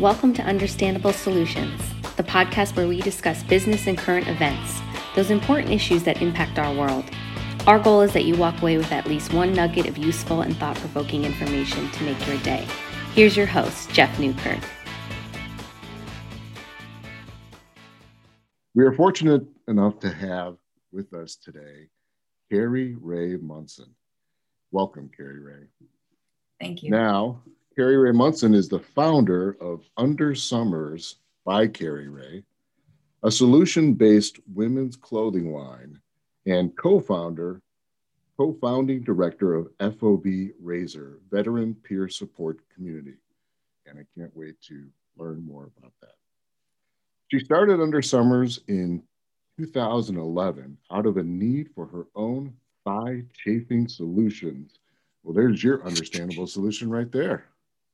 Welcome to Understandable Solutions, the podcast where we discuss business and current events, those important issues that impact our world. Our goal is that you walk away with at least one nugget of useful and thought provoking information to make your day. Here's your host, Jeff Newkirk. We are fortunate enough to have with us today Carrie Ray Munson. Welcome, Carrie Ray. Thank you. Now, Carrie Ray Munson is the founder of Under Summers by Carrie Ray, a solution based women's clothing line, and co founder, co founding director of FOB Rasor, Veteran Peer Support Community. And I can't wait to learn more about that. She started Under Summers in 2011 out of a need for her own thigh chafing solutions. Well, there's your understandable solution right there,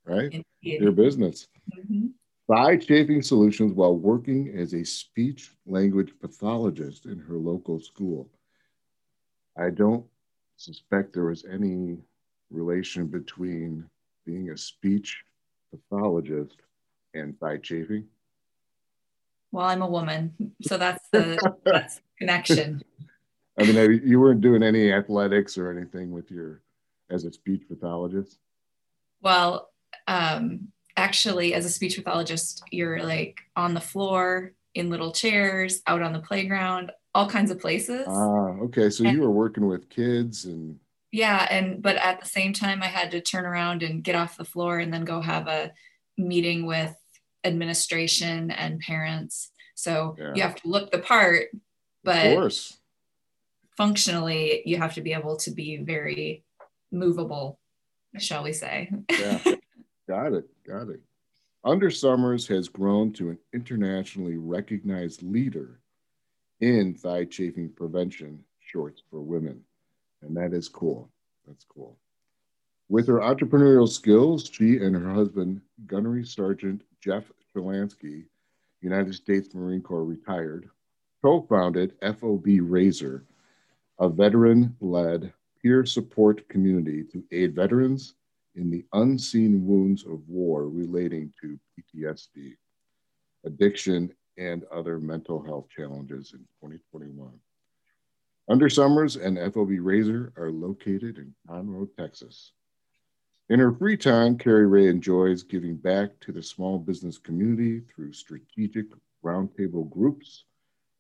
right? Your business. Mm-hmm. Thigh chafing solutions while working as a speech language pathologist in her local school. I don't suspect there was any relation between being a speech pathologist and thigh chafing. Well, I'm a woman, so that's the that's the connection. I mean, you weren't doing any athletics or anything with your as a speech pathologist. Well, um, actually, as a speech pathologist, you're like on the floor in little chairs, out on the playground, all kinds of places. Ah, okay. So and, you were working with kids and. Yeah, and but at the same time, I had to turn around and get off the floor and then go have a meeting with administration and parents. So yeah. you have to look the part, but functionally, you have to be able to be very movable, shall we say. yeah, got it, got it. Under Summers has grown to an internationally recognized leader in thigh chafing prevention shorts for women. And that is cool. That's cool. With her entrepreneurial skills, she and her husband, Gunnery Sergeant Jeff Shalansky, United States Marine Corps retired, co founded FOB Rasor, a veteran led peer support community to aid veterans in the unseen wounds of war relating to PTSD, addiction, and other mental health challenges in 2021. Under Summers and FOB Rasor are located in Conroe, Texas. In her free time, Carrie Ray enjoys giving back to the small business community through strategic roundtable groups,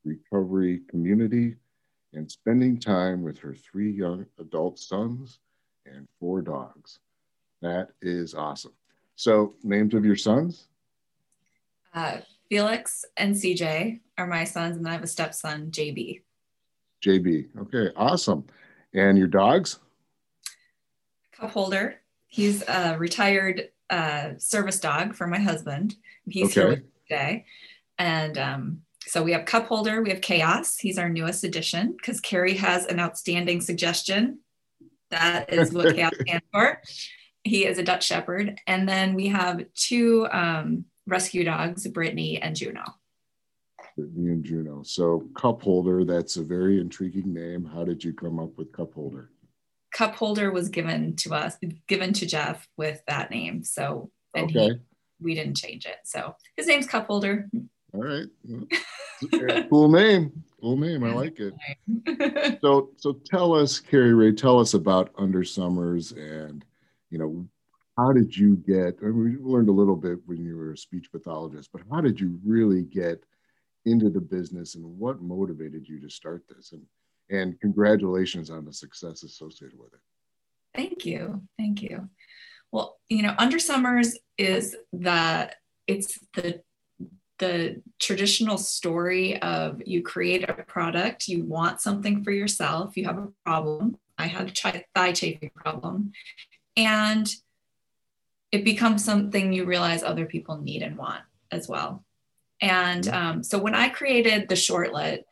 recovery community, and spending time with her three young adult sons and four dogs. That is awesome. So, names of your sons? Uh, Felix and CJ are my sons, and then I have a stepson, JB. JB. Okay, awesome. And your dogs? Cup holder He's a retired uh, service dog for my husband. He's okay. here today. And um, so we have Cup Holder, we have Chaos. He's our newest addition because Carrie has an outstanding suggestion. That is what Chaos stands for. He is a Dutch Shepherd. And then we have two um, rescue dogs, Brittany and Juno. Brittany and Juno. So Cup Holder, that's a very intriguing name. How did you come up with Cup Holder? cup holder was given to us, given to Jeff with that name. So and okay. he, we didn't change it. So his name's cup holder. All right. cool name. Cool name. I like it. so so tell us, Carrie Ray, tell us about Under Summers and you know, how did you get I mean, we learned a little bit when you were a speech pathologist, but how did you really get into the business and what motivated you to start this? And and congratulations on the success associated with it. Thank you. Thank you. Well, you know, Under Summers is the it's the the traditional story of you create a product, you want something for yourself, you have a problem. I had a thigh chafing problem, and it becomes something you realize other people need and want as well. And um, so when I created the shortlet,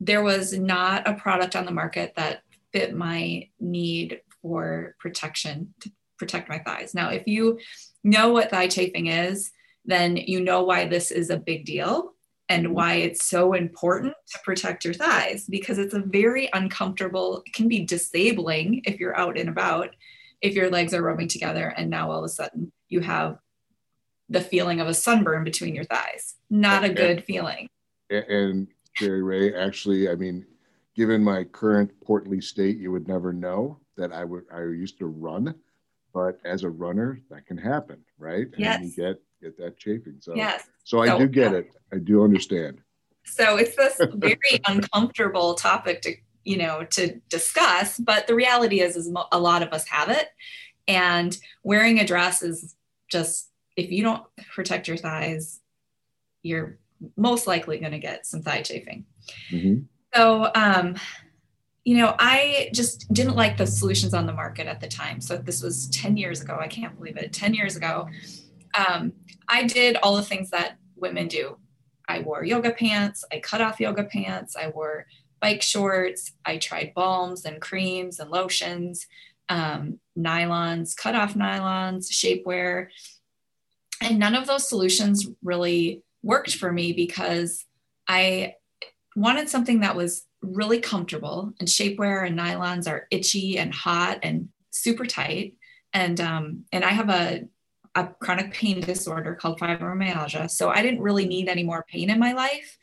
there was not a product on the market that fit my need for protection to protect my thighs. Now, if you know what thigh chafing is, then you know why this is a big deal and mm-hmm. why it's so important to protect your thighs because it's a very uncomfortable, it can be disabling if you're out and about, if your legs are rubbing together and now all of a sudden you have the feeling of a sunburn between your thighs. Not a good feeling. And Carrie Ray, actually, I mean, given my current portly state, you would never know that I would I used to run, but as a runner, that can happen, right? Yes. And you get get that chafing. So Yes. so I So- do get it. I do understand. So it's this very uncomfortable topic to, you know, to discuss, but the reality is is a lot of us have it. And wearing a dress is just if you don't protect your thighs, you're most likely going to get some thigh chafing. Mhm. So, um, you know, I just didn't like the solutions on the market at the time. So this was 10 years ago. I can't believe it. 10 years ago. Um, I did all the things that women do. I wore yoga pants. I cut off yoga pants. I wore bike shorts. I tried balms and creams and lotions, um, nylons, cut off nylons, shapewear. And none of those solutions really worked for me because I wanted something that was really comfortable and shapewear and nylons are itchy and hot and super tight and um, and i have a, a chronic pain disorder called fibromyalgia so i didn't really need any more pain in my life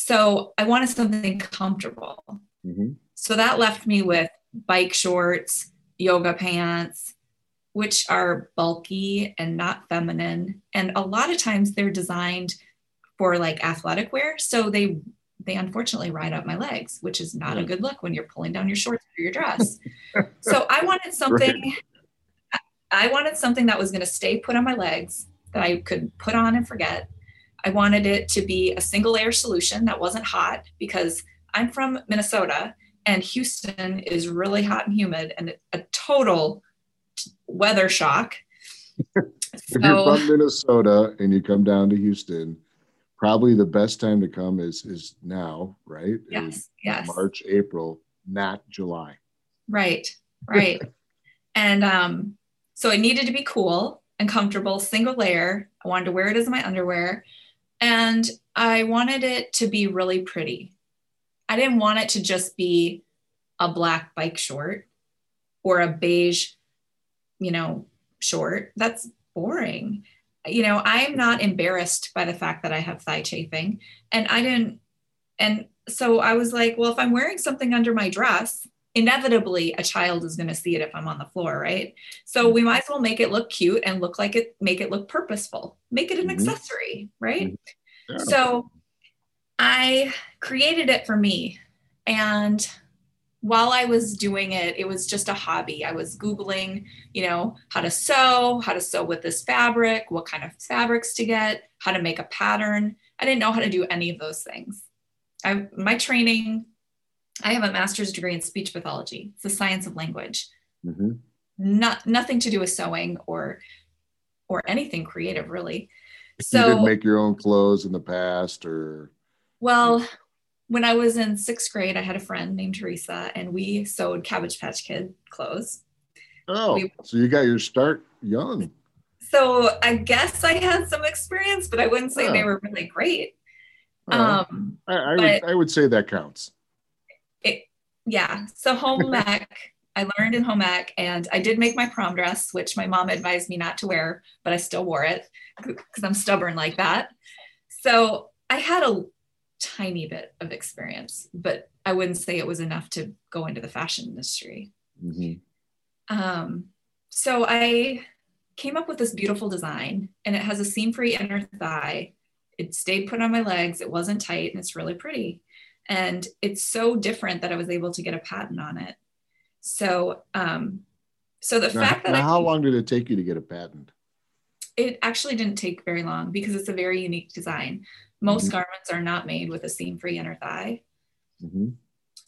so i wanted something comfortable. Mhm. so that left me with bike shorts yoga pants which are bulky and not feminine. And a lot of times they're designed for like athletic wear. So they they unfortunately ride up my legs which is not a good look when you're pulling down your shorts or your dress. So i wanted something i wanted something that was going to stay put on my legs that i could put on and forget i wanted it to be a single layer solution that wasn't hot because i'm from minnesota and houston is really hot and humid and a total weather shock If you're from Minnesota and you come down to Houston, probably the best time to come is is now, right? Is yes yes March, April, not July. Right, right. and um, so it needed to be cool and comfortable, single layer. I wanted to wear it as my underwear. And I wanted it to be really pretty. I didn't want it to just be a black bike short or a beige, you know, short. That's boring. You know, I'm not embarrassed by the fact that I have thigh chafing. And I didn't, and so I was like, well, if I'm wearing something under my dress, inevitably a child is going to see it if I'm on the floor, right? So we might as well make it look cute and look like it, make it look purposeful, make it an Mhm. accessory, right? Yeah. So I created it for me. And while I was doing it, it was just a hobby. I was Googling, you know, how to sew, how to sew with this fabric, what kind of fabrics to get, how to make a pattern. I didn't know how to do any of those things. I, my training, I have a master's degree in speech pathology. It's the science of language. Mhm. Not nothing to do with sewing or or anything creative really. you So didn't make your own clothes in the past, or well, when I was in sixth grade, I had a friend named Teresa, and we sewed Cabbage Patch Kid clothes. oh, We- so you got your start young. So I guess I had some experience, but I wouldn't say Yeah. they were really great. Well, Um, I, I but- would I would say that counts. Yeah. So home ec, I learned in home ec, and I did make my prom dress, which my mom advised me not to wear, but I still wore it because I'm stubborn like that. So I had a tiny bit of experience, but I wouldn't say it was enough to go into the fashion industry. Mhm. Um, so I came up with this beautiful design, and it has a seam-free inner thigh. It stayed put on my legs. It wasn't tight, and it's really pretty. And it's so different that I was able to get a patent on it. So, um, so the Now, fact that now I how long did it take you to get a patent? it actually didn't take very long because it's a very unique design. Most Mhm. garments are not made with a seam-free inner thigh. Mhm.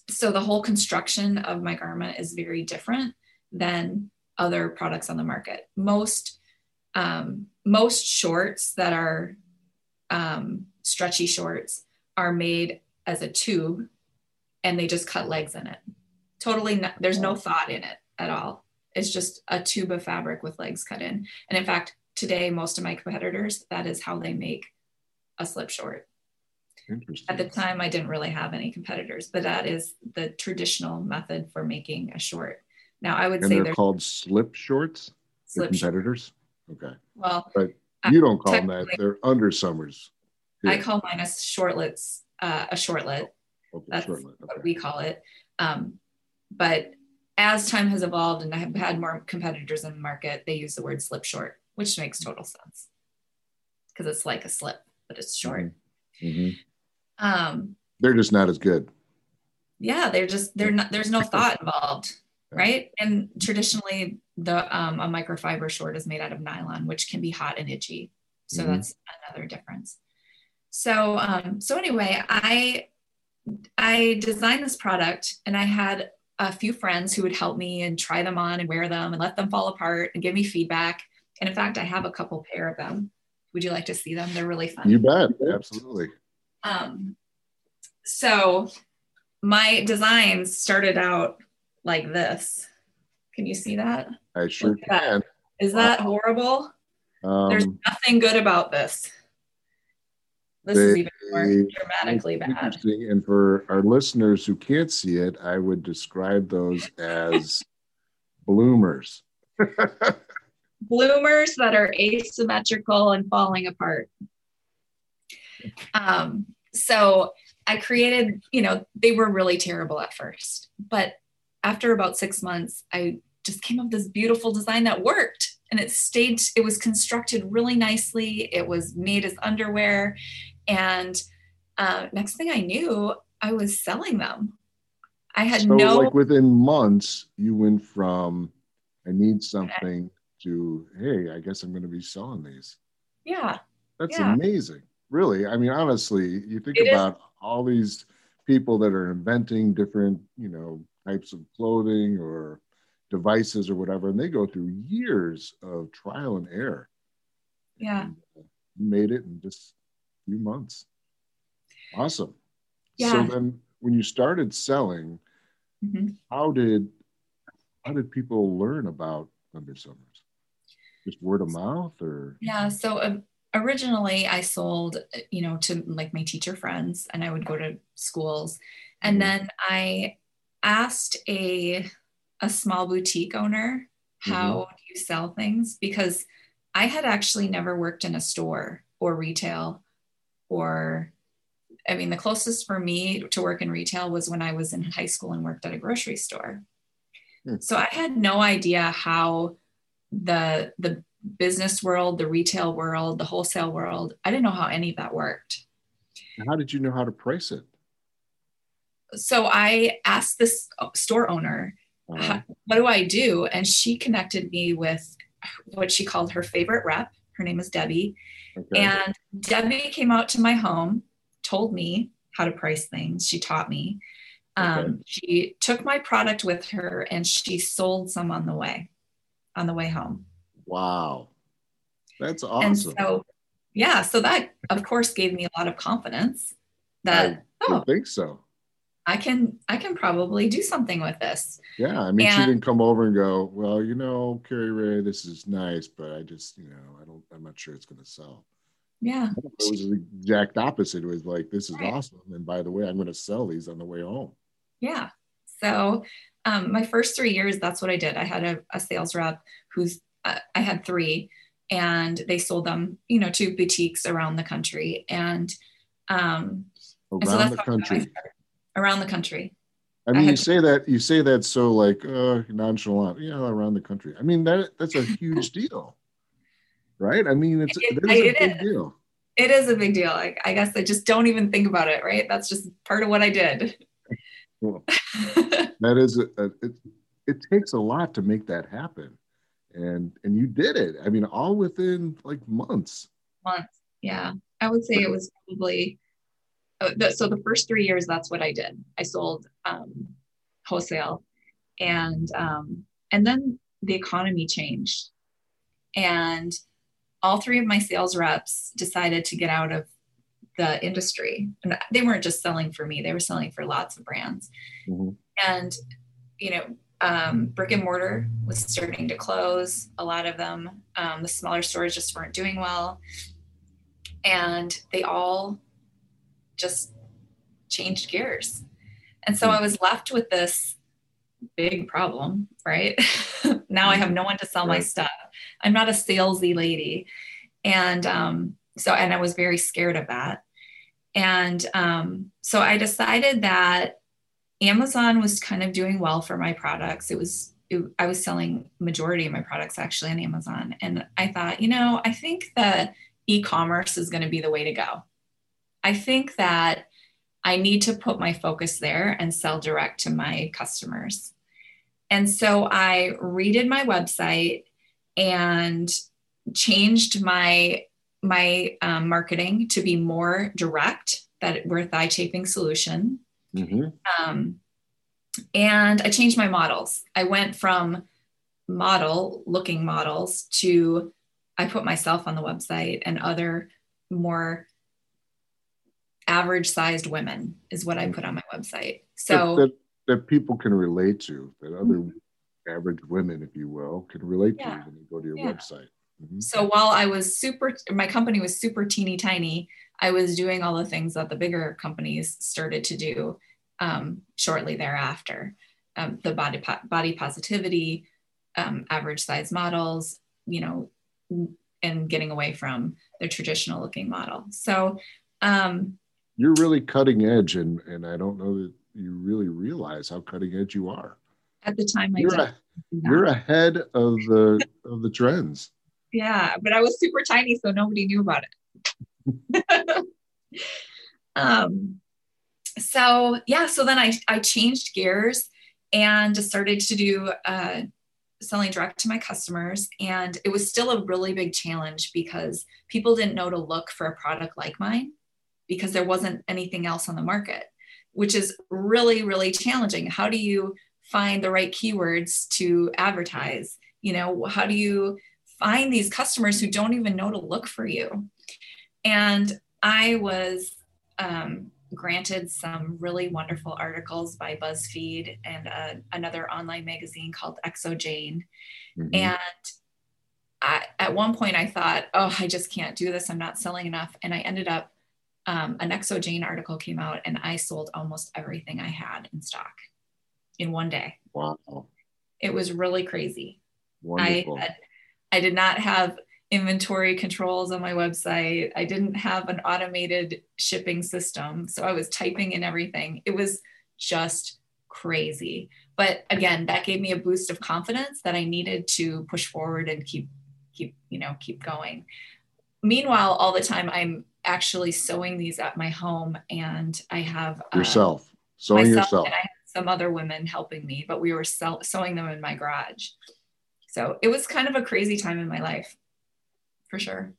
so the whole construction of my garment is very different than other products on the market most um, most shorts that are um, stretchy shorts are made as a tube and they just cut legs in it totally there's no thought in it at all it's just a tube of fabric with legs cut in and in fact today most of my competitors that is how they make a slip short Interesting. at the time, I didn't really have any competitors, but that is the traditional method for making a short. Now, I would and say they're called slip shorts. Slip short. competitors. Okay. Well, Right. You don't call them that. They're under summers. I call mine a shortlets, uh, a shortlet. Okay, That's shortlet. Okay. what we call it. Um, but as time has evolved and I have had more competitors in the market, they use the word slip short, which makes total sense because it's like a slip, but it's short. Mm-hmm. Um, they're just not as good. Yeah, they're just they're not. There's no thought involved, right? And traditionally, the um, a microfiber short is made out of nylon, which can be hot and itchy. So mm-hmm. that's another difference. So um, so anyway, I I designed this product and I had a few friends who would help me and try them on and wear them and let them fall apart and give me feedback. And in fact, I have a couple pair of them. Would you like to see them? They're really fun. You bet. Absolutely. Um, so my designs started out like this. Can you see that? I sure can. Is that horrible? Um, There's nothing good about this. This they, is even more dramatically bad. And for our listeners who can't see it, I would describe those as bloomers. bloomers that are asymmetrical and falling apart. Um, so I created, you know, they were really terrible at first, but after about six months, I just came up with this beautiful design that worked and it stayed, it was constructed really nicely. It was made as underwear. And uh, next thing I knew, I was selling them. I had so no. Like within months, you went from I need something to hey, I guess I'm going to be selling these. Yeah. That's yeah. amazing. Really. I mean, honestly, you think it about is. all these people that are inventing different, you know, types of clothing or devices or whatever, and they go through years of trial and error. Yeah. And, uh, made it in just a few months. Awesome. Yeah. So then when you started selling, mm-hmm. how did how did people learn about Under Summers? Just word of mouth or Yeah, so uh, originally I sold, you know, to like my teacher friends and I would go to schools and mm-hmm. then I asked a a small boutique owner how mm-hmm. do you sell things because I had actually never worked in a store or retail or I mean, the closest for me to work in retail was when I was in high school and worked at a grocery store. Hmm. So I had no idea how the the business world, the retail world, the wholesale world, I didn't know how any of that worked. How did you know how to price it? So I asked this store owner, uh-huh. what do I do? And she connected me with what she called her favorite rep. Her name is Debbie. Okay. And Debbie came out to my home, told me how to price things. She taught me. Um, okay. She took my product with her and she sold some on the way, on the way home. Wow. That's awesome. And so, yeah, so that of course gave me a lot of confidence that I oh, think so. I can I can probably do something with this. Yeah, I mean, and, she didn't come over and go, well, you know, Carrie Ray, this is nice, but I just, you know, I don't, I'm not sure it's going to sell. Yeah, it was the exact opposite. It was like, this is right. awesome, and by the way, I'm going to sell these on the way home. Yeah. So, um, my first three years, that's what I did. I had a, a sales rep who's uh, I had three, and they sold them, you know, to boutiques around the country, and um, around so the country around the country. I mean, I you say that you say that so like uh, nonchalant, yeah, around the country. I mean, that that's a huge deal, right? I mean, it's it, it is a big is. deal. It is a big deal. I, I guess I just don't even think about it, right? That's just part of what I did. Well, that is a, a, it. It takes a lot to make that happen, and and you did it. I mean, all within like months. Months, yeah. I would say it was probably so the first three years, that's what I did. I sold um, wholesale, and um, and then the economy changed, and all three of my sales reps decided to get out of the industry. And they weren't just selling for me; they were selling for lots of brands. Mm-hmm. And you know, um, brick and mortar was starting to close. A lot of them, um, the smaller stores just weren't doing well, and they all just changed gears. And so I was left with this big problem, right? now I have no one to sell my stuff. I'm not a salesy lady. And um, so, and I was very scared of that. And um, so I decided that Amazon was kind of doing well for my products. It was, it, I was selling majority of my products actually on Amazon. And I thought, you know, I think that e-commerce is going to be the way to go. I think that I need to put my focus there and sell direct to my customers. And so I redid my website and changed my my um, marketing to be more direct that we're a thigh chafing solution mm-hmm. um, and i changed my models i went from model looking models to i put myself on the website and other more average sized women is what i put on my website so that, that, that people can relate to that other mm-hmm. average women if you will can relate yeah. to when they go to your yeah. website Mm-hmm. So while I was super, my company was super teeny tiny, I was doing all the things that the bigger companies started to do um, shortly thereafter. Um, the body po- body positivity, um, average size models, you know, and getting away from the traditional looking model. So um, you're really cutting edge, and and I don't know that you really realize how cutting edge you are. At the time, I you're, a, you're ahead of the of the trends. Yeah, but I was super tiny, so nobody knew about it. um, so yeah, so then I I changed gears and started to do uh, selling direct to my customers, and it was still a really big challenge because people didn't know to look for a product like mine because there wasn't anything else on the market, which is really really challenging. How do you find the right keywords to advertise? You know, how do you find these customers who don't even know to look for you. And I was um, granted some really wonderful articles by BuzzFeed and uh, another online magazine called XOJane. Mm-hmm. And I, at one point, I thought, oh, I just can't do this. I'm not selling enough. And I ended up, um, an XOJane article came out and I sold almost everything I had in stock in one day. Wow. It was really crazy. Wonderful. I I did not have inventory controls on my website. I didn't have an automated shipping system. So I was typing in everything. It was just crazy. But again, that gave me a boost of confidence that I needed to push forward and keep keep, you know, keep going. Meanwhile, all the time I'm actually sewing these at my home and I have uh, yourself sewing yourself. And I have some other women helping me, but we were sell- sewing them in my garage. So it was kind of a crazy time in my life, for sure.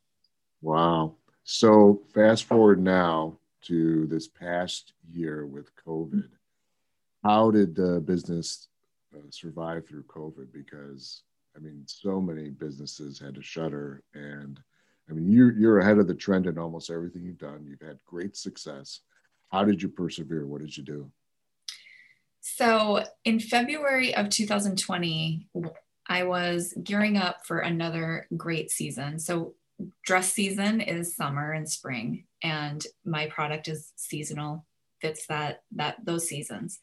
Wow. So fast forward now to this past year with COVID. How did the business uh, survive through COVID? Because I mean, so many businesses had to shutter, and I mean, you're you're ahead of the trend in almost everything you've done. You've had great success. How did you persevere? What did you do? So in February of 2020, I was gearing up for another great season. So, dress season is summer and spring, and my product is seasonal, fits that that those seasons.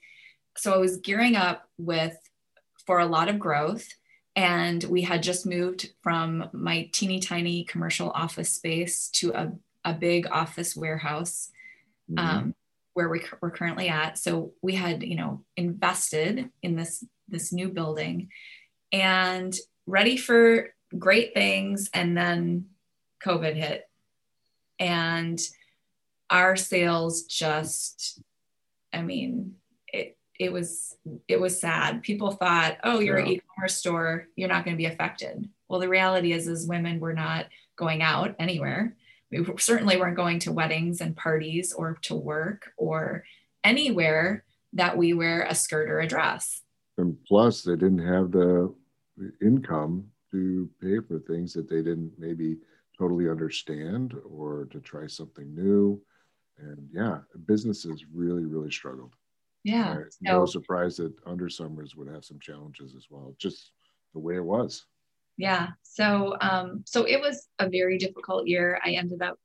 So I was gearing up with for a lot of growth, and we had just moved from my teeny tiny commercial office space to a, a big office warehouse. Mm-hmm. Um, where we, we're currently at so we had you know invested in this this new building and ready for great things. And then COVID hit. And our sales just, I mean, it, was it was sad. People thought, oh, you're yeah. an e-commerce store, you're not going to be affected. Well, the reality is, is women were not going out anywhere. We certainly weren't going to weddings and parties or to work or anywhere that we wear a skirt or a dress and plus they didn't have the income to pay for things that they didn't maybe totally understand or to try something new and yeah businesses really really struggled yeah so, no surprise that under summers would have some challenges as well just the way it was yeah so um so it was a very difficult year i ended up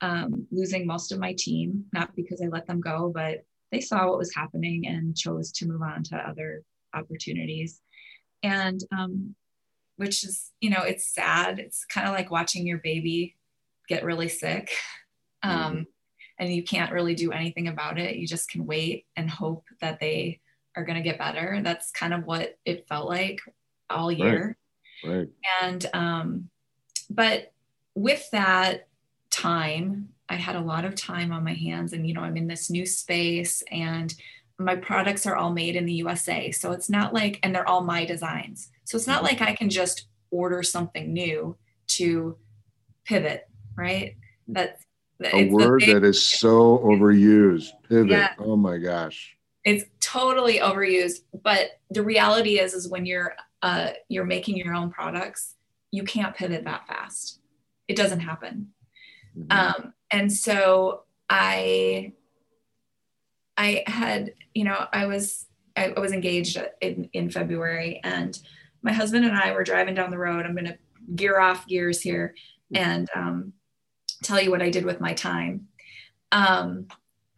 um, losing most of my team not because i let them go but they saw what was happening and chose to move on to other opportunities and um, which is you know it's sad it's kind of like watching your baby get really sick. Um, mm-hmm. And you can't really do anything about it. You just can wait and hope that they are going to get better. That's kind of what it felt like all year. Right. right. And, um, but with that time, I had a lot of time on my hands, and you know, I'm in this new space, and my products are all made in the USA. So it's not like, and they're all my designs. So it's not like I can just order something new to pivot, right? That's a word that is so overused. Pivot. Yeah. Oh my gosh. It's totally overused. But the reality is, is when you're uh, you're making your own products, you can't pivot that fast. It doesn't happen. Mm-hmm. Um, and so I I had, you know, I was I, was engaged in, in February and my husband and I were driving down the road. I'm gonna gear off gears here and um, tell you what I did with my time. Um,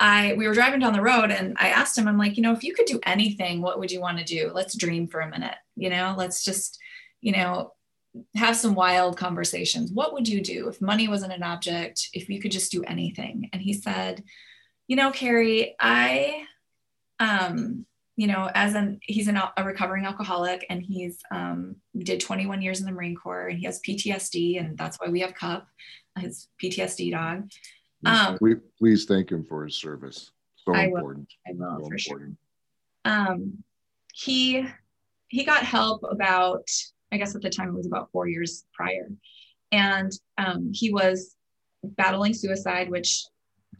I we were driving down the road and I asked him, I'm like, you know, if you could do anything, what would you want to do? Let's dream for a minute. You know, let's just, you know, have some wild conversations. What would you do if money wasn't an object, if you could just do anything? And he said, You know, Carrie, I, um, you know, as an he's an, a recovering alcoholic and he's um, did 21 years in the Marine Corps and he has PTSD and that's why we have Cup, his PTSD dog. Um, we, please thank him for his service. So I important. Will, I will so for important. sure. Um, he he got help about I guess at the time it was about four years prior. And um, he was battling suicide, which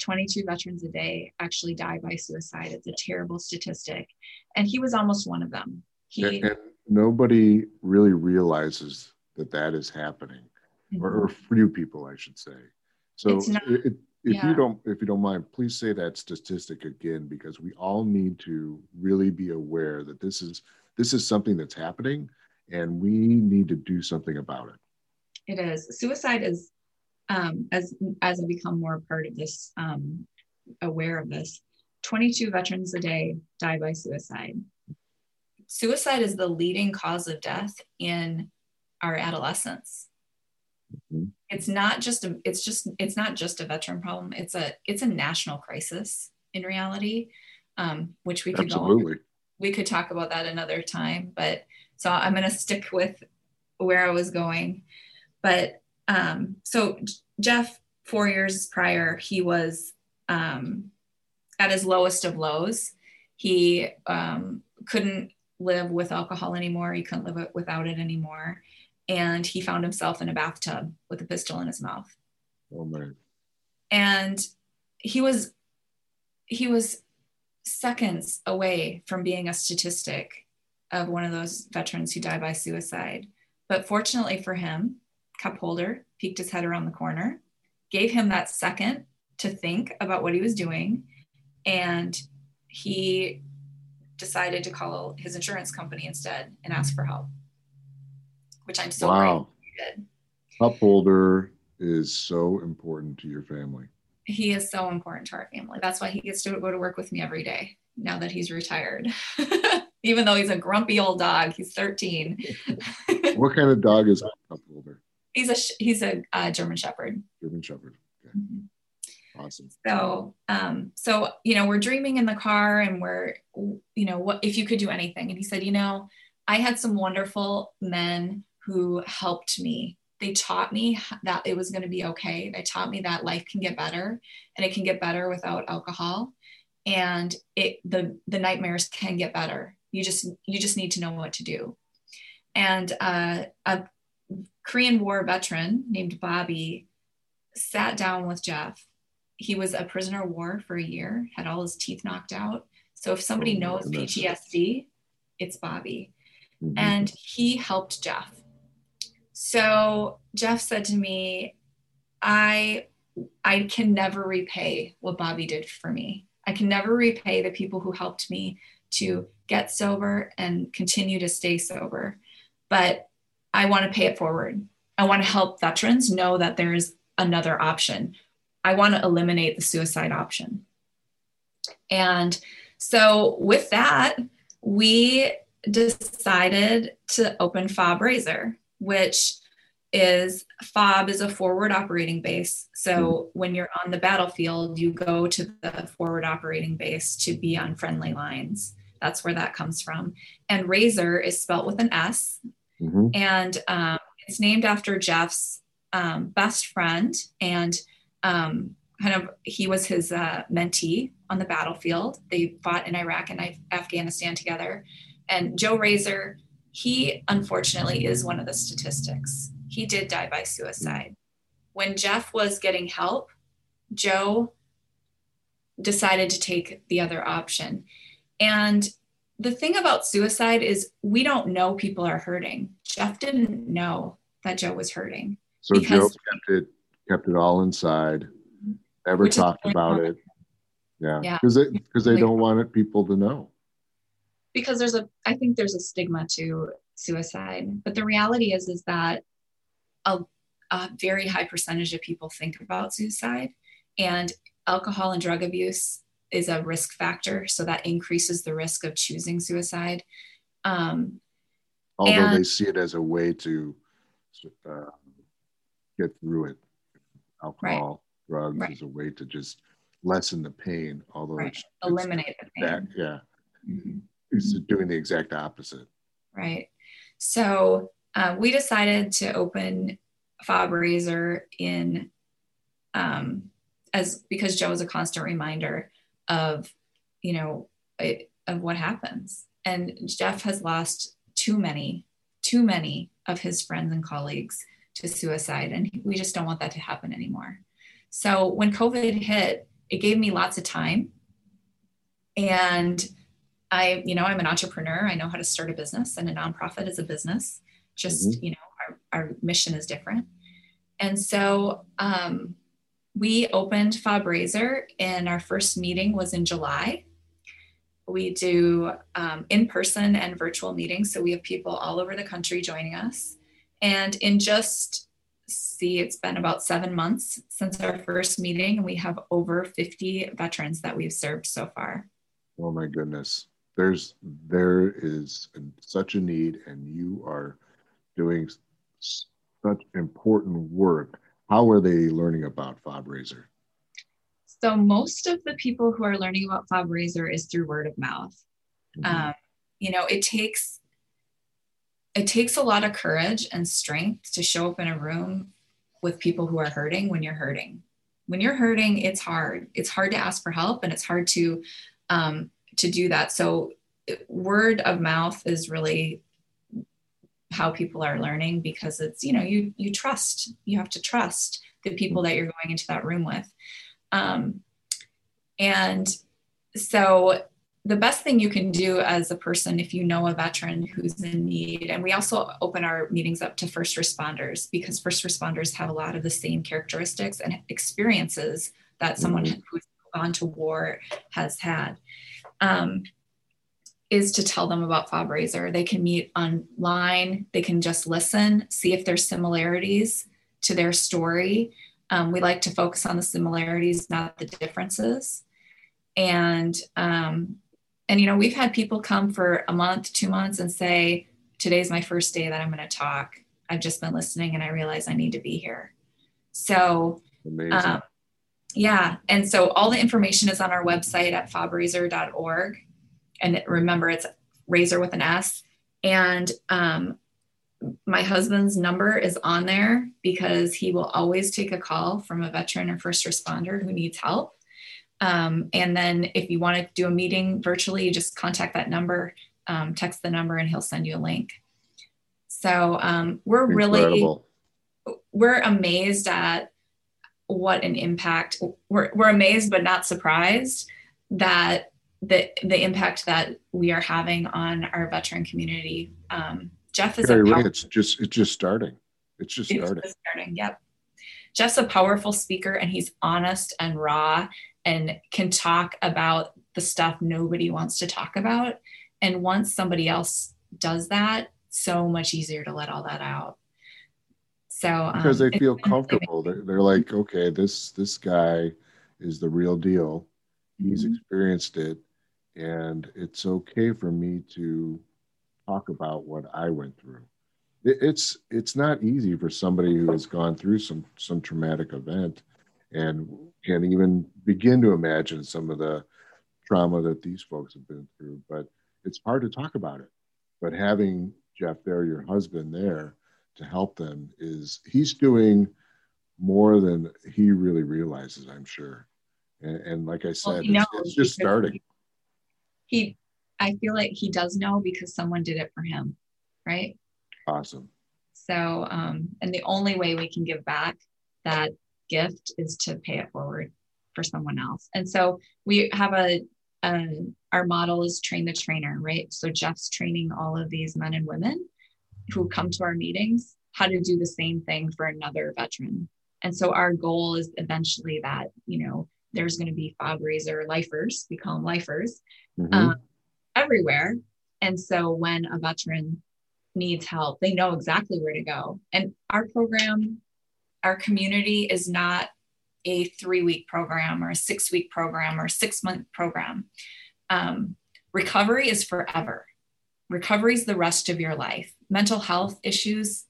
22 veterans a day actually die by suicide. It's a terrible statistic. And he was almost one of them. He, and, nobody really realizes that that is happening, mm-hmm. or, or, few people, I should say. So not, it, if yeah. you don't if you don't mind please say that statistic again because we all need to really be aware that this is this is something that's happening and we need to do something about it. It is. Suicide is, um, as as I become more part of this, um, aware of this, 22 veterans a day die by suicide. Suicide is the leading cause of death in our adolescence. Mm-hmm. It's not just a, it's just it's not just a veteran problem. It's a it's a national crisis in reality, um, which we could Absolutely. go we could talk about that another time. But so I'm going to stick with where I was going. But um, so Jeff, four years prior, he was um, at his lowest of lows. He um, couldn't live with alcohol anymore. He couldn't live without it anymore. And he found himself in a bathtub with a pistol in his mouth. Oh man. And he was he was seconds away from being a statistic of one of those veterans who die by suicide. But fortunately for him, cup holder peeked his head around the corner, gave him that second to think about what he was doing, and he decided to call his insurance company instead and ask for help, which I'm so wow. grateful Cup holder is so important to your family. He is so important to our family. That's why he gets to go to work with me every day now that he's retired. even though he's a grumpy old dog. He's 13. what kind of dog is Cup holder? He's a he's a uh, German Shepherd. German Shepherd. Okay. Mm-hmm. Awesome. So, um, so you know, we're dreaming in the car, and we're, you know, what if you could do anything? And he said, you know, I had some wonderful men who helped me. They taught me that it was going to be okay. They taught me that life can get better, and it can get better without alcohol, and it the the nightmares can get better you just you just need to know what to do. And uh, a Korean War veteran named Bobby sat down with Jeff. He was a prisoner of war for a year, had all his teeth knocked out. So if somebody oh, knows goodness. PTSD, it's Bobby. Mm-hmm. And he helped Jeff. So Jeff said to me, I I can never repay what Bobby did for me. I can never repay the people who helped me to get sober and continue to stay sober. But I want to pay it forward. I want to help veterans know that there is another option. I want to eliminate the suicide option. And so, with that, we decided to open Fob Rasor, which is FOB is a forward operating base. So mm-hmm. when you're on the battlefield, you go to the forward operating base to be on friendly lines. That's where that comes from. And Rasor is spelt with an S. Mm-hmm. And um, it's named after Jeff's um, best friend. And um, kind of, he was his uh, mentee on the battlefield. They fought in Iraq and Afghanistan together. And Joe Rasor, he unfortunately is one of the statistics. He did die by suicide. When Jeff was getting help, Joe decided to take the other option. And the thing about suicide is we don't know people are hurting. Jeff didn't know that Joe was hurting. So Joe kept it kept it all inside, mhm. never talked about it. Yeah, because yeah. they because they don't want people to know. Because there's a, I think there's a stigma to suicide, but the reality is is that a, a very high percentage of people think about suicide, and alcohol and drug abuse is a risk factor, so that increases the risk of choosing suicide. Um, Although and, they see it as a way to uh, get through it, alcohol, right. drugs right. is a way to just lessen the pain. Although right. it's, eliminate the pain. That, yeah, mm-hmm. It's doing the exact opposite. Right. So uh, we decided to open Fob Rasor in um, as because Joe is a constant reminder of you know it, of what happens and jeff has lost too many too many of his friends and colleagues to suicide and we just don't want that to happen anymore so when covid hit it gave me lots of time and i you know i'm an entrepreneur i know how to start a business and a nonprofit is a business just mm-hmm. you know our, our mission is different and so um, we opened Fob Rasor and our first meeting was in July. We do um, in person and virtual meetings. So we have people all over the country joining us. And in just, see, it's been about seven months since our first meeting, and we have over 50 veterans that we've served so far. Oh my goodness. There's, there is such a need, and you are doing such important work how are they learning about Fob Rasor? So most of the people who are learning about Fob Rasor is through word of mouth. Mm-hmm. Um, you know, it takes it takes a lot of courage and strength to show up in a room with people who are hurting when you're hurting. When you're hurting, it's hard. It's hard to ask for help, and it's hard to um, to do that. So, word of mouth is really how people are learning because it's you know you you trust you have to trust the people that you're going into that room with um, and so the best thing you can do as a person if you know a veteran who's in need and we also open our meetings up to first responders because first responders have a lot of the same characteristics and experiences that someone mm-hmm. who's gone to war has had um, is to tell them about Fob Rasor. They can meet online, they can just listen, see if there's similarities to their story. Um, we like to focus on the similarities, not the differences. And um, and you know, we've had people come for a month, two months, and say, "Today's my first day that I'm going to talk. I've just been listening, and I realize I need to be here." So, um, yeah, and so all the information is on our website at fobrasor.org and remember it's razor with an S. And um, my husband's number is on there because he will always take a call from a veteran or first responder who needs help. Um, and then if you want to do a meeting virtually, you just contact that number, um, text the number, and he'll send you a link. So um, we're Incredible. really we're amazed at what an impact. We're we're amazed but not surprised that the the impact that we are having on our veteran community. Um, Jeff is Very right. It's just it's just starting. It's just starting. It's just starting. Yep. Jeff's a powerful speaker, and he's honest and raw, and can talk about the stuff nobody wants to talk about. And once somebody else does that, so much easier to let all that out. So um, because they feel comfortable, they're, they're like, okay, this this guy is the real deal. He's mm-hmm. experienced it and it's okay for me to talk about what I went through. it's it's not easy for somebody who has gone through some some traumatic event and can't even begin to imagine some of the trauma that these folks have been through but it's hard to talk about it but having jeff there your husband there to help them is he's doing more than he really realizes i'm sure and, and like i said well, it's, it's just starting he i feel like he does know because someone did it for him right Awesome. So, um, and the only way we can give back that gift is to pay it forward for someone else. And so we have a, a our model is train the trainer, right? So Jeff's training all of these men and women who come to our meetings how to do the same thing for another veteran. And so our goal is eventually that, you know, there's going to be FOB Rasor lifers, we call them lifers, mm-hmm. um, everywhere. And so when a veteran needs help, they know exactly where to go. And our program, our community is not a three week program or a six week program or a six month program. Um, recovery is forever. Recovery is the rest of your life. Mental health issues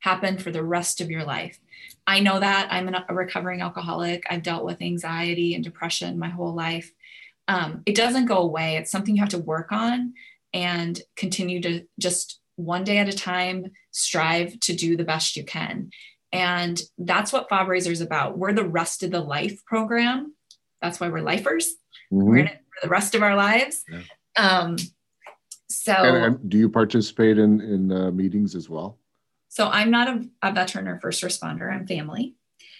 happen for the rest of your life. I know that I'm a recovering alcoholic. I've dealt with anxiety and depression my whole life. Um, it doesn't go away. It's something you have to work on and continue to just one day at a time, strive to do the best you can. And that's what Fob Rasor is about. We're the rest of the life program. That's why we're lifers. Mm-hmm. We're in it for the rest of our lives. Yeah. Um, so, and, do you participate in in uh, meetings as well? So I'm not a, a, veteran or first responder. I'm family.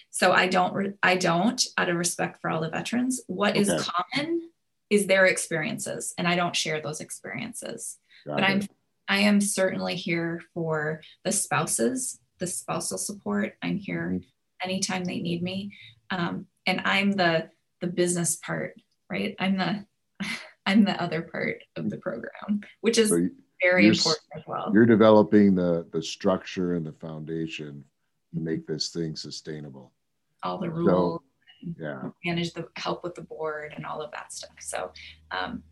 So I don't. Re- I don't, out of respect for all the veterans. What okay. is common is their experiences, and I don't share those experiences. Got but it. I'm I am certainly here for the spouses, the spousal support. I'm here mm-hmm. anytime they need me. Um, and I'm the the business part, right? I'm the I'm the other part of the program, which is so very important as well. You're developing the the structure and the foundation to make this thing sustainable. All the rules, so, yeah, manage the help with the board and all of that stuff. So, um,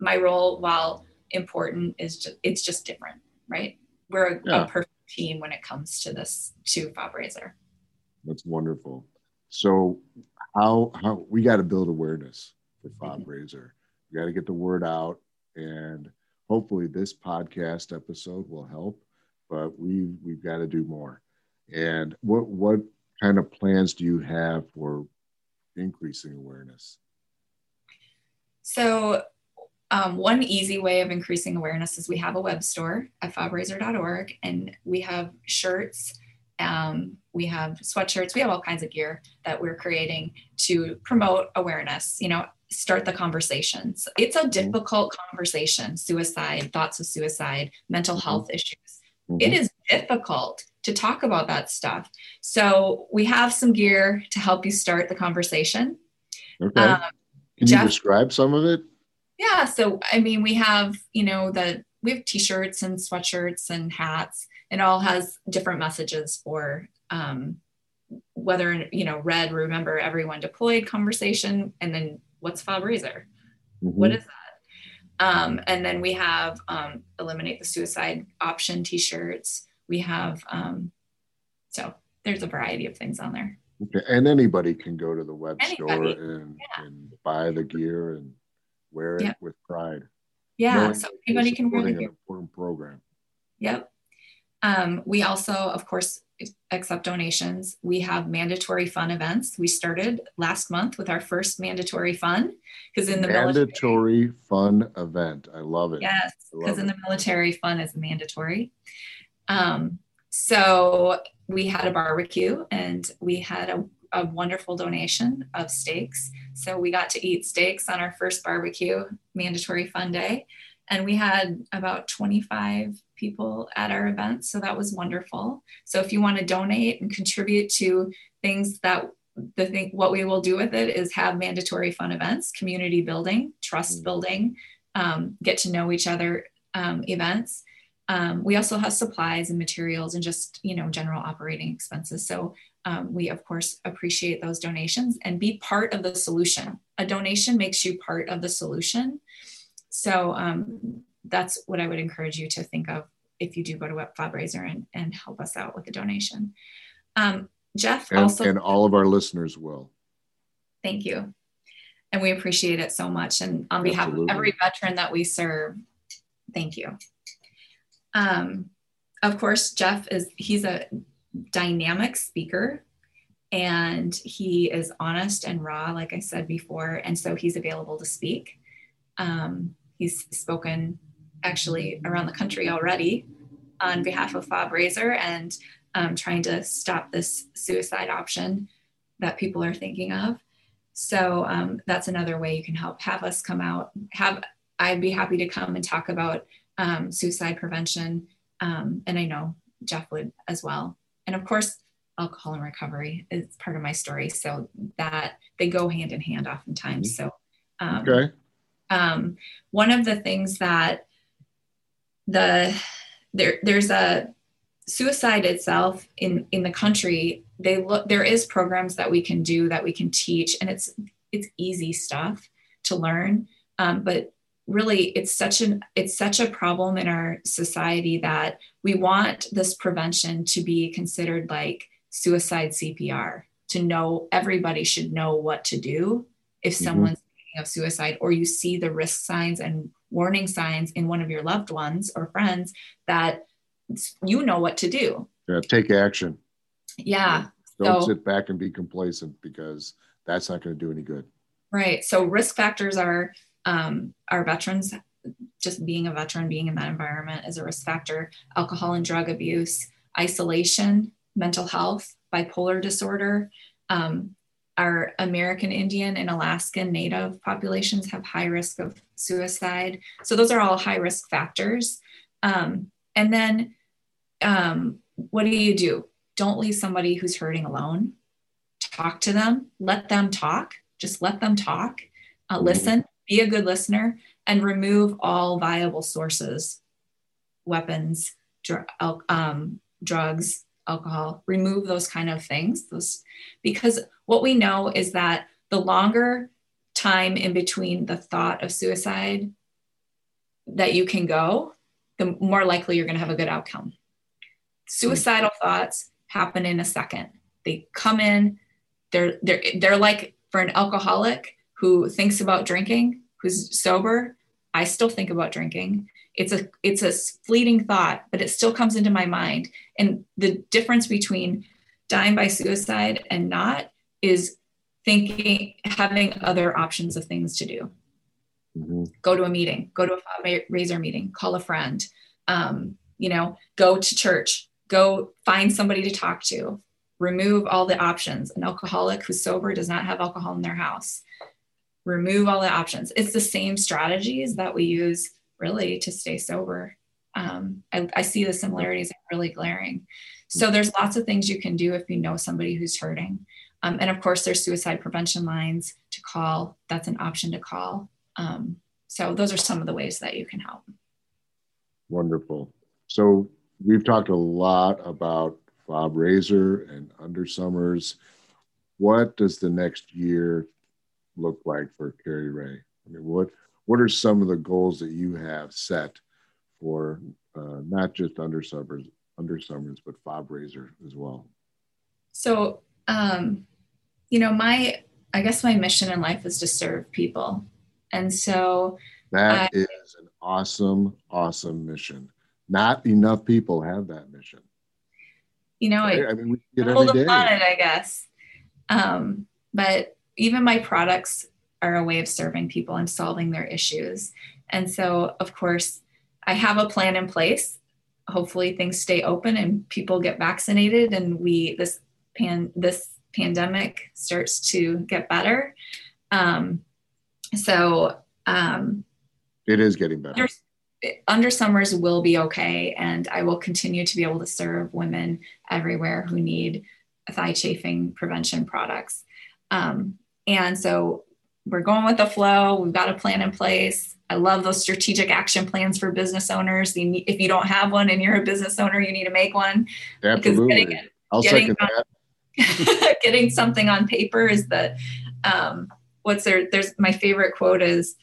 my role, while important is just it's just different, right? We're a, yeah. a perfect team when it comes to this to Fob Rasor. That's wonderful. So how how we got to build awareness for mm-hmm. Rasor. We got to get the word out, and hopefully this podcast episode will help. But we we've got to do more. And what what kind of plans do you have for increasing awareness? So um, one easy way of increasing awareness is we have a web store at fobrasor.org and we have shirts, um, we have sweatshirts, we have all kinds of gear that we're creating to promote awareness, you know, start the conversations. It's a difficult conversation suicide, thoughts of suicide, mental mm-hmm. health issues. Mm-hmm. It is difficult to talk about that stuff. So we have some gear to help you start the conversation. Okay. Um, Can Jeff, you describe some of it? Yeah. So, I mean, we have, you know, the, we have t-shirts and sweatshirts and hats. It all has different messages for um, whether, you know, red, remember everyone deployed conversation. And then what's Rasor? Mm-hmm. What is that? Um, and then we have um, eliminate the suicide option t-shirts. We have, um, so there's a variety of things on there. Okay. And anybody can go to the web anybody. store and, yeah. and buy the gear and wear it yep. with pride. Yeah, so anybody can wear an important program. Yep. Um, we also, of course, accept donations. We have mandatory fun events. We started last month with our first mandatory fun because in the mandatory military, fun event. I love it. Yes, because in the military, fun is mandatory. Um, so we had a barbecue and we had a a wonderful donation of steaks. So we got to eat steaks on our first barbecue, mandatory fun day. And we had about 25 people at our events. So that was wonderful. So if you want to donate and contribute to things that the thing, what we will do with it is have mandatory fun events, community building, trust mm. building, um, get to know each other um, events. Um, we also have supplies and materials and just you know general operating expenses. So um, we of course appreciate those donations and be part of the solution a donation makes you part of the solution so um, that's what i would encourage you to think of if you do go to Fob Rasor and, and help us out with the donation. Um, Jeff and, also and all of our listeners will. Thank you. And we appreciate it so much. And on behalf Absolutely. of every veteran that we serve, thank you. Um, of course, Jeff is he's a dynamic speaker and he is honest and raw, like I said before. And so he's available to speak. Um, he's spoken actually around the country already on behalf of Fob Rasor and um, trying to stop this suicide option that people are thinking of. So um, that's another way you can help. Have us come out. Have I'd be happy to come and talk about um, suicide prevention, um, and I know Jeff would as well. And of course, alcohol and recovery is part of my story, so that they go hand in hand oftentimes. So, um, Okay. um, one of the things that the there there's a suicide itself in in the country they look there is programs that we can do that we can teach and it's it's easy stuff to learn um, but really it's such an it's such a problem in our society that we want this prevention to be considered like suicide cpr to know everybody should know what to do if Mhm. someone's thinking of suicide or you see the risk signs and warning signs in one of your loved ones or friends that you know what to do Yeah, take action. yeah Don't So- sit back and be complacent because that's not going to do any good. Right. So risk factors are um, our veterans. Just being a veteran, being in that environment is a risk factor. Alcohol and drug abuse, isolation, mental health, bipolar disorder. Um, our American Indian and Alaskan Native populations have high risk of suicide. So those are all high risk factors. Um, and then, um, what do you do? Don't leave somebody who's hurting alone. Talk to them. Let them talk just let them talk, uh, Mhm. listen, be a good listener, and remove all viable sources, weapons, dr- um, drugs, alcohol. Remove those kind of things. Those because what we know is that the longer time in between the thought of suicide that you can go, the more likely you're going to have a good outcome. Suicidal thoughts happen in a second. They come in, they're they're they're like for an alcoholic who thinks about drinking, who's sober, I still think about drinking. It's a it's a fleeting thought, but it still comes into my mind. And the difference between dying by suicide and not is thinking having other options of things to do. Mhm. Go to a meeting, go to a Rasor meeting, call a friend, um, you know, go to church, go find somebody to talk to, remove all the options. An alcoholic who's sober does not have alcohol in their house. Remove all the options. It's the same strategies that we use really to stay sober. Um, I, I see the similarities are really glaring. So there's lots of things you can do if you know somebody who's hurting. Um, and of course, there's suicide prevention lines to call. That's an option to call. Um, so those are some of the ways that you can help. Wonderful. So we've talked a lot about Fob Rasor and Undersummers. What does the next year look like for Carrie Ray? I mean, what what are some of the goals that you have set for uh, not just Undersummers, Under Summers, but Fob Rasor as well? So, um, you know, my I guess my mission in life is to serve people, and so That is an awesome, awesome mission. Not enough people have that mission. you know, I, I mean, we get every day. it, I guess. Um, but even my products are a way of serving people and solving their issues. And so, of course, I have a plan in place. Hopefully, things stay open and people get vaccinated, and we this pan this pandemic starts to get better. Um, so, um, It is getting better. under, summers will be okay and i will continue to be able to serve women everywhere who need thigh chafing prevention products um, and so we're going with the flow. We've got a plan in place. I love those strategic action plans for business owners. You need, if you don't have one and you're a business owner you need to make one. Absolutely. getting I'll getting second that. getting something on paper is the um, what's there there's my favorite quote is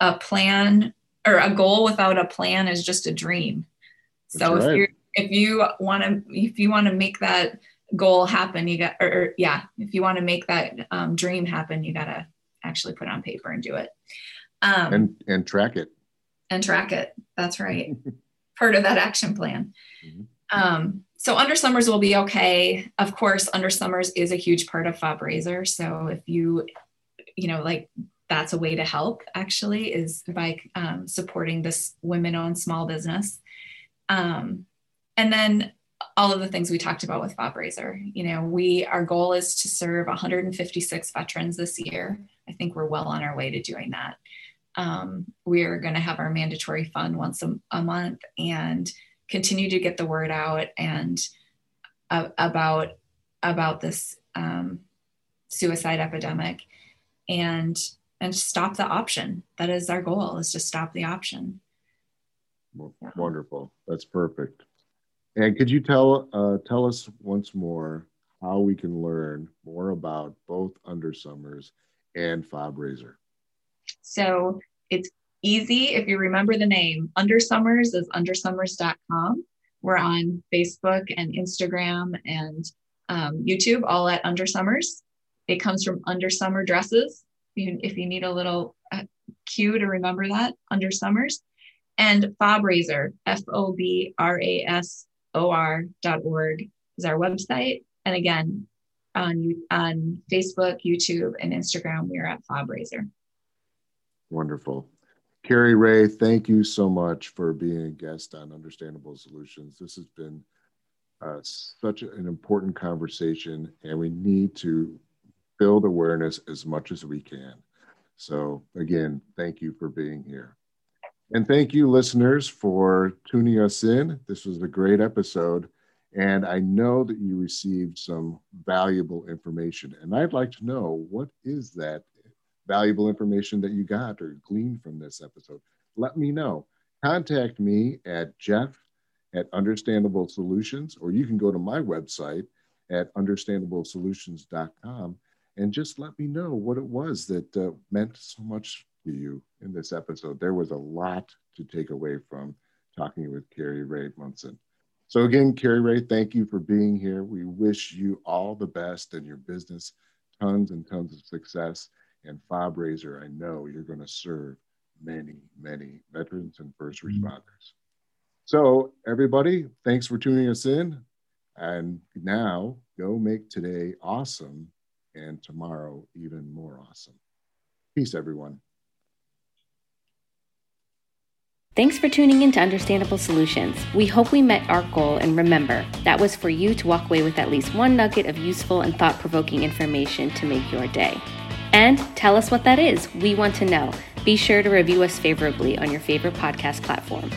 a plan or a goal without a plan is just a dream. So if you if you want to if you want to make that goal happen, you got or, or yeah, if you want to make that um, dream happen, you got to actually put it on paper and do it. Um, and and track it. And track it. That's right. Part of that action plan. Mm-hmm. Um, so Undersummers will be okay. Of course, Undersummers is a huge part of Fob Rasor. So if you, you know, like that's a way to help actually is by um, supporting this women-owned small business. Um, and then all of the things we talked about with Fob Rasor. You know, we our goal is to serve 156 veterans this year. I think we're well on our way to doing that. Um, we're going to have our mandatory fund once a, a, month and continue to get the word out and uh, about about this um, suicide epidemic and and stop the option. That is our goal: is to stop the option. Wonderful. That's perfect. And could you tell uh, tell us once more how we can learn more about both Undersummers and Fob Rasor? So it's easy if you remember the name. Undersummers is undersummers.com. We're on Facebook and Instagram and um, YouTube, all at Undersummers. It comes from Undersummer Dresses. If you need a little uh, cue to remember that, Undersummers. And Fob Rasor, F O B R A S O R.org is our website. And again, on, on Facebook, YouTube, and Instagram, we are at Fob Rasor. Wonderful. Carrie Ray, thank you so much for being a guest on Understandable Solutions. This has been uh, such an important conversation, and we need to build awareness as much as we can. So, again, thank you for being here. And thank you, listeners, for tuning us in. This was a great episode, and I know that you received some valuable information. And I'd like to know what is that valuable information that you got or gleaned from this episode, let me know. Contact me at jeff at understandable solutions, or you can go to my website at understandablesolutions.com and just let me know what it was that uh, meant so much to you in this episode. There was a lot to take away from talking with Carrie Ray Munson. So, again, Carrie Ray, thank you for being here. We wish you all the best in your business, tons and tons of success and Fob Rasor, I know you're going to serve many, many veterans and 1st mm-hmm. responders. So, everybody, thanks for tuning us in. And now go make today awesome and tomorrow even more awesome. Peace, everyone. Thanks for tuning in to Understandable Solutions. We hope we met our goal, and remember, that was for you to walk away with at least one nugget of useful and thought provoking information to make your day. And tell us what that is. We want to know. Be sure to review us favorably on your favorite podcast platform.